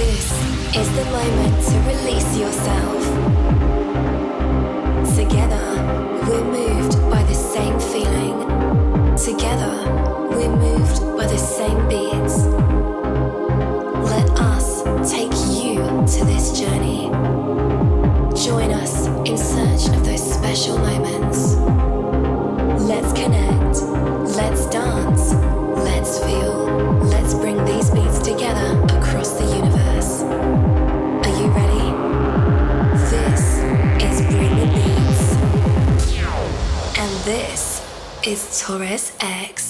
This is the moment to release yourself. Together, we're moved by the same feeling. Together, we're moved by the same beats. Let us take you to this journey. Join us in search of those special moments. Let's connect. Let's dance. Let's feel. This is Torres X.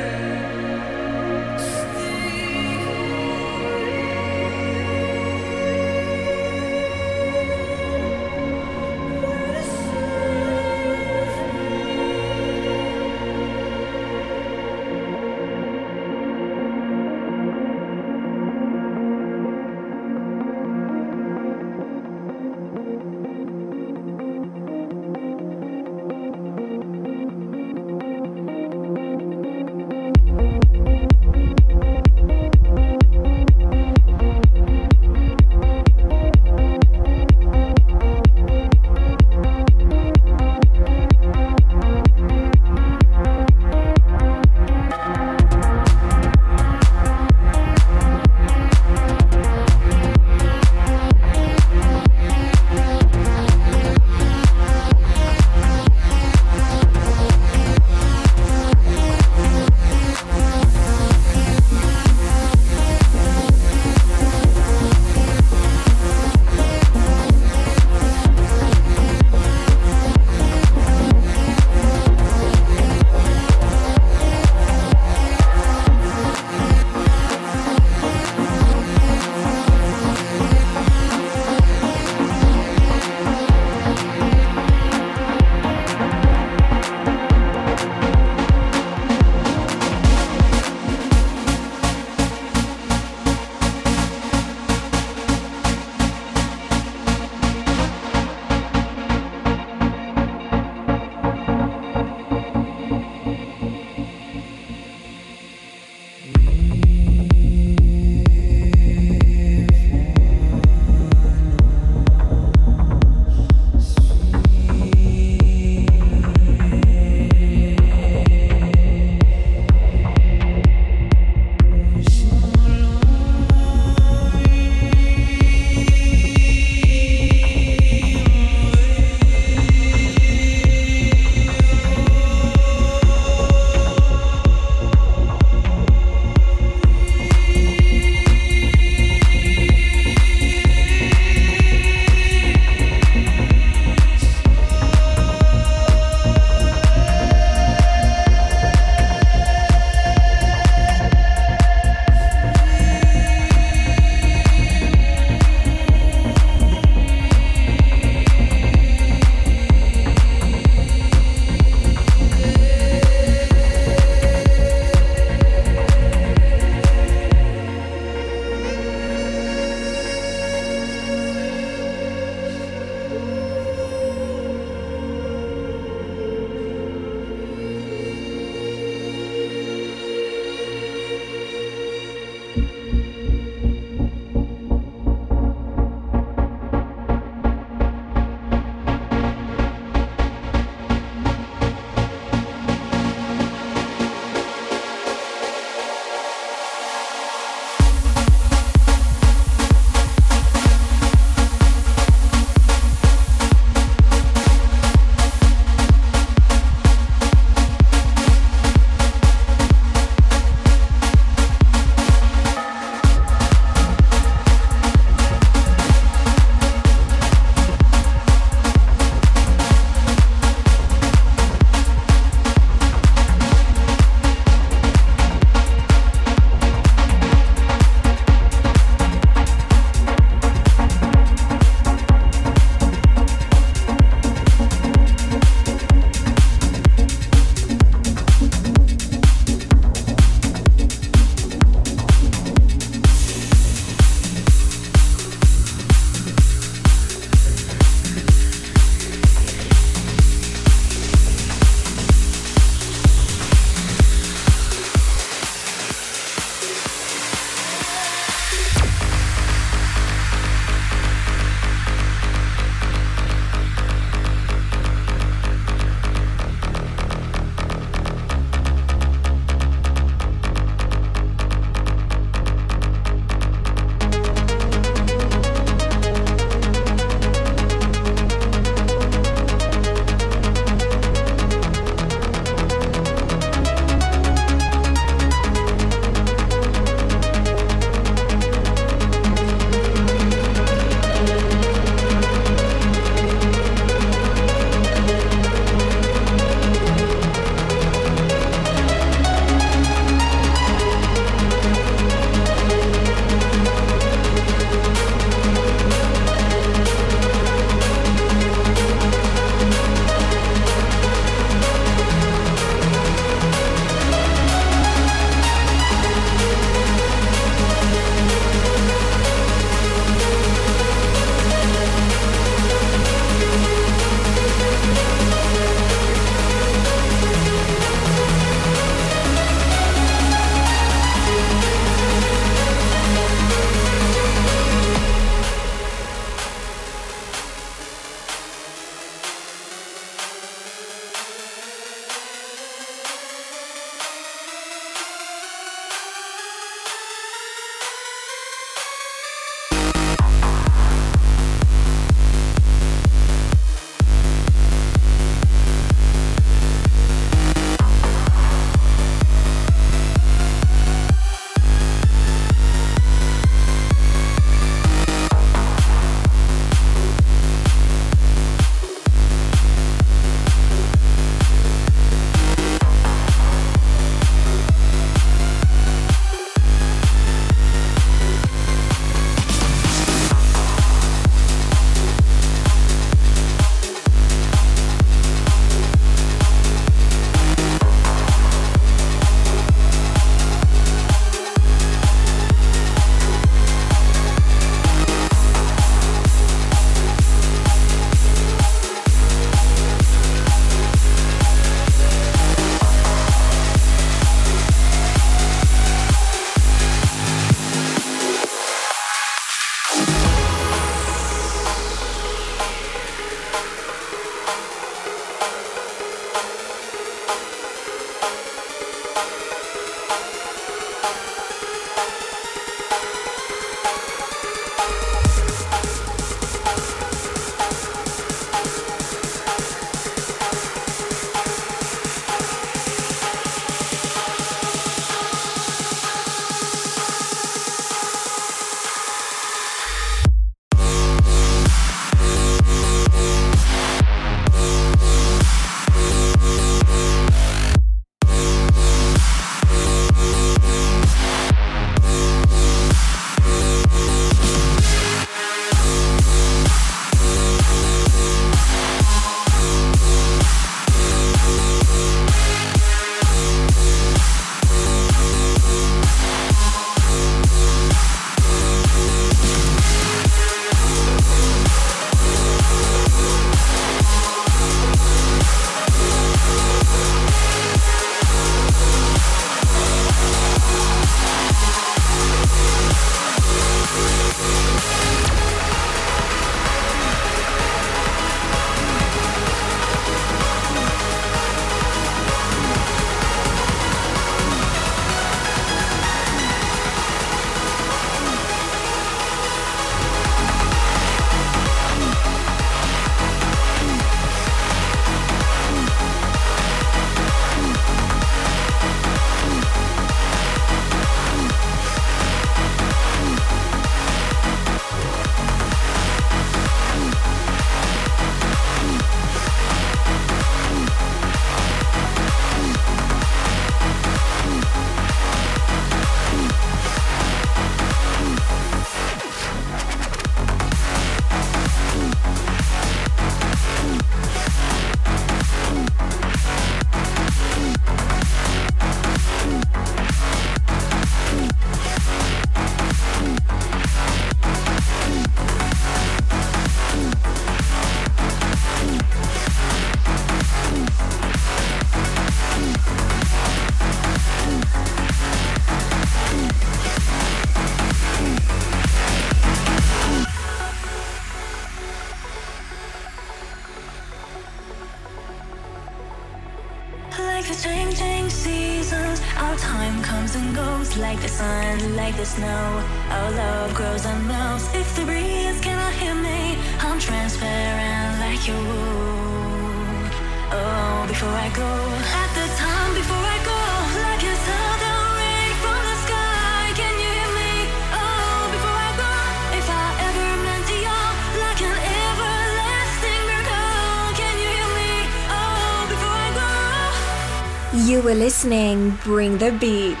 listening Bring the Beats.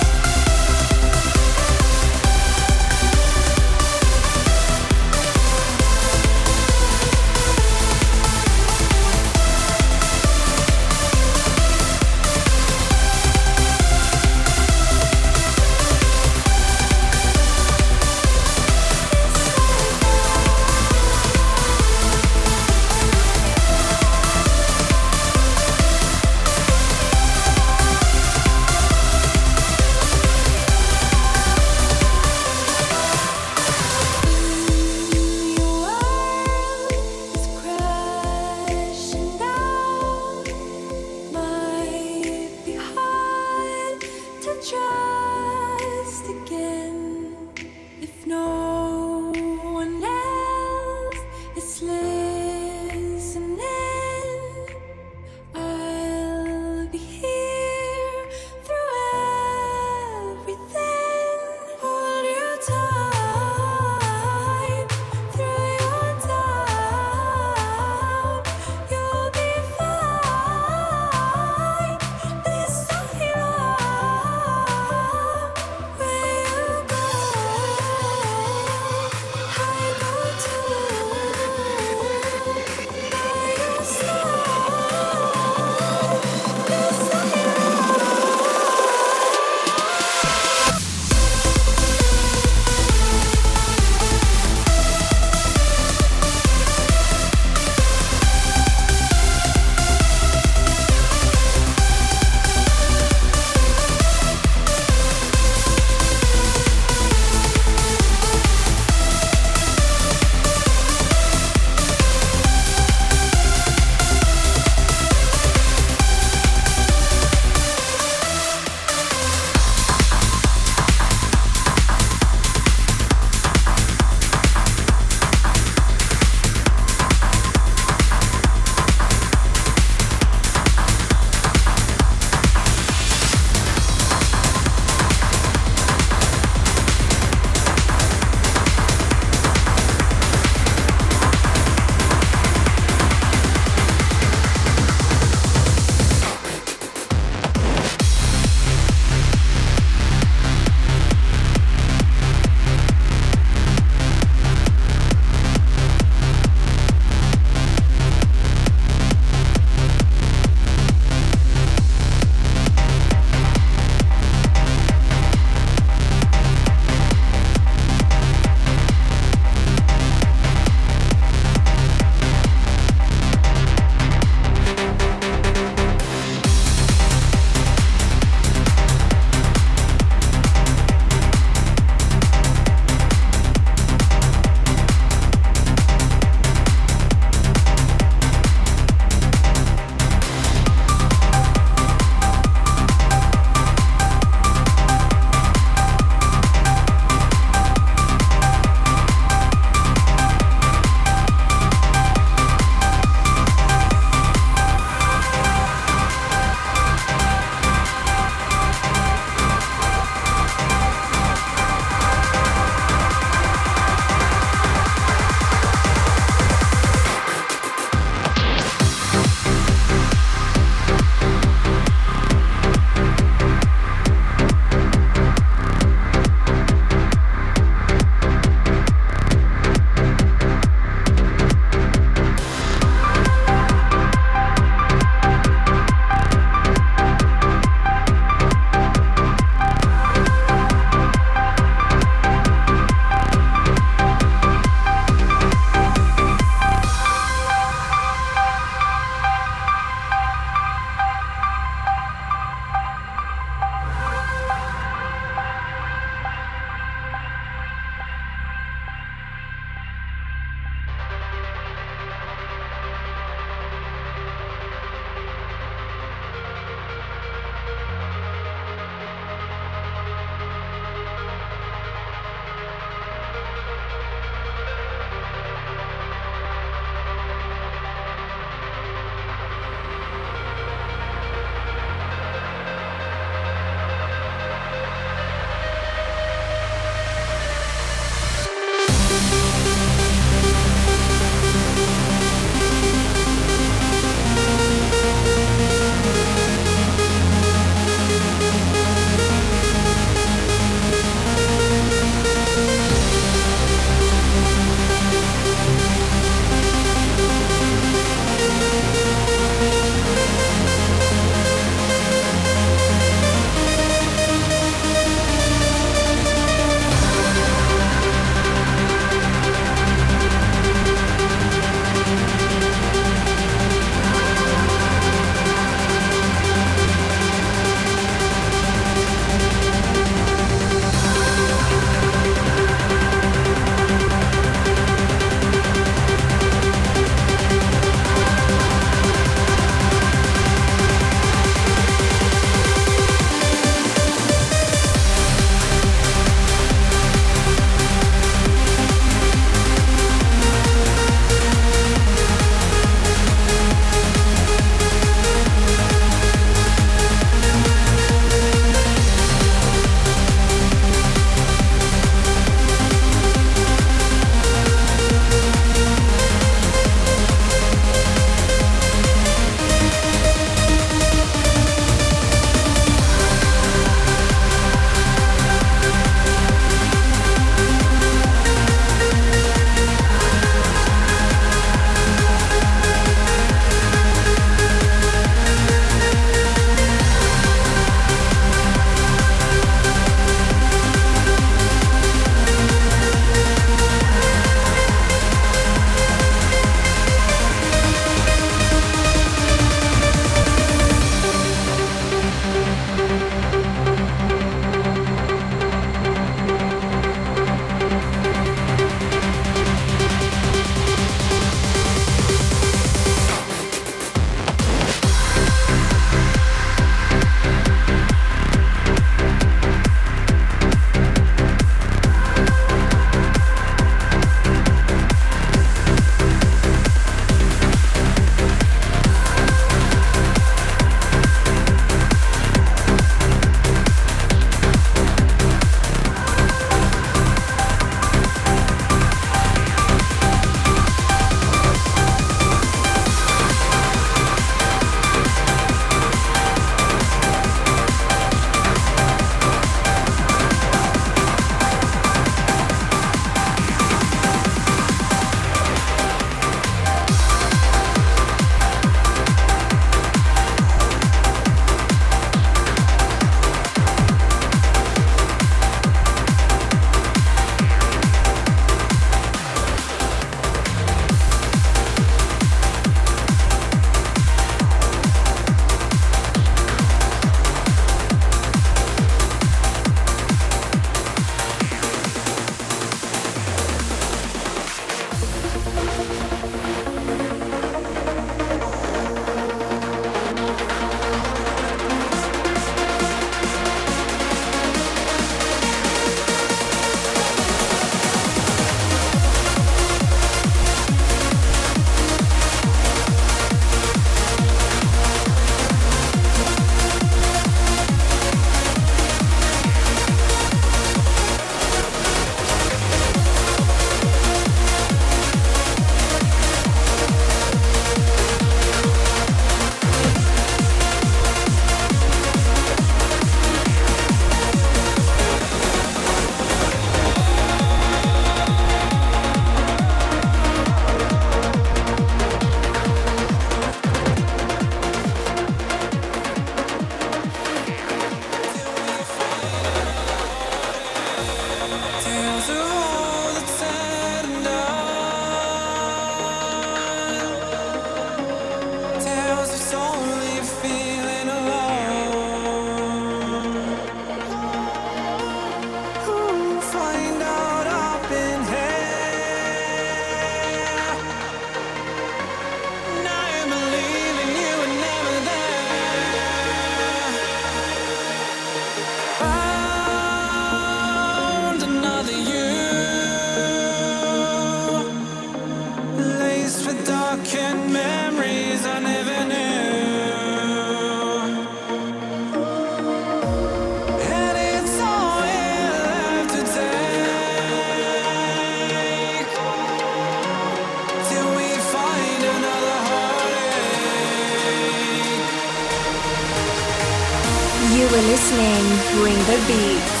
You were listening Bring the Beat.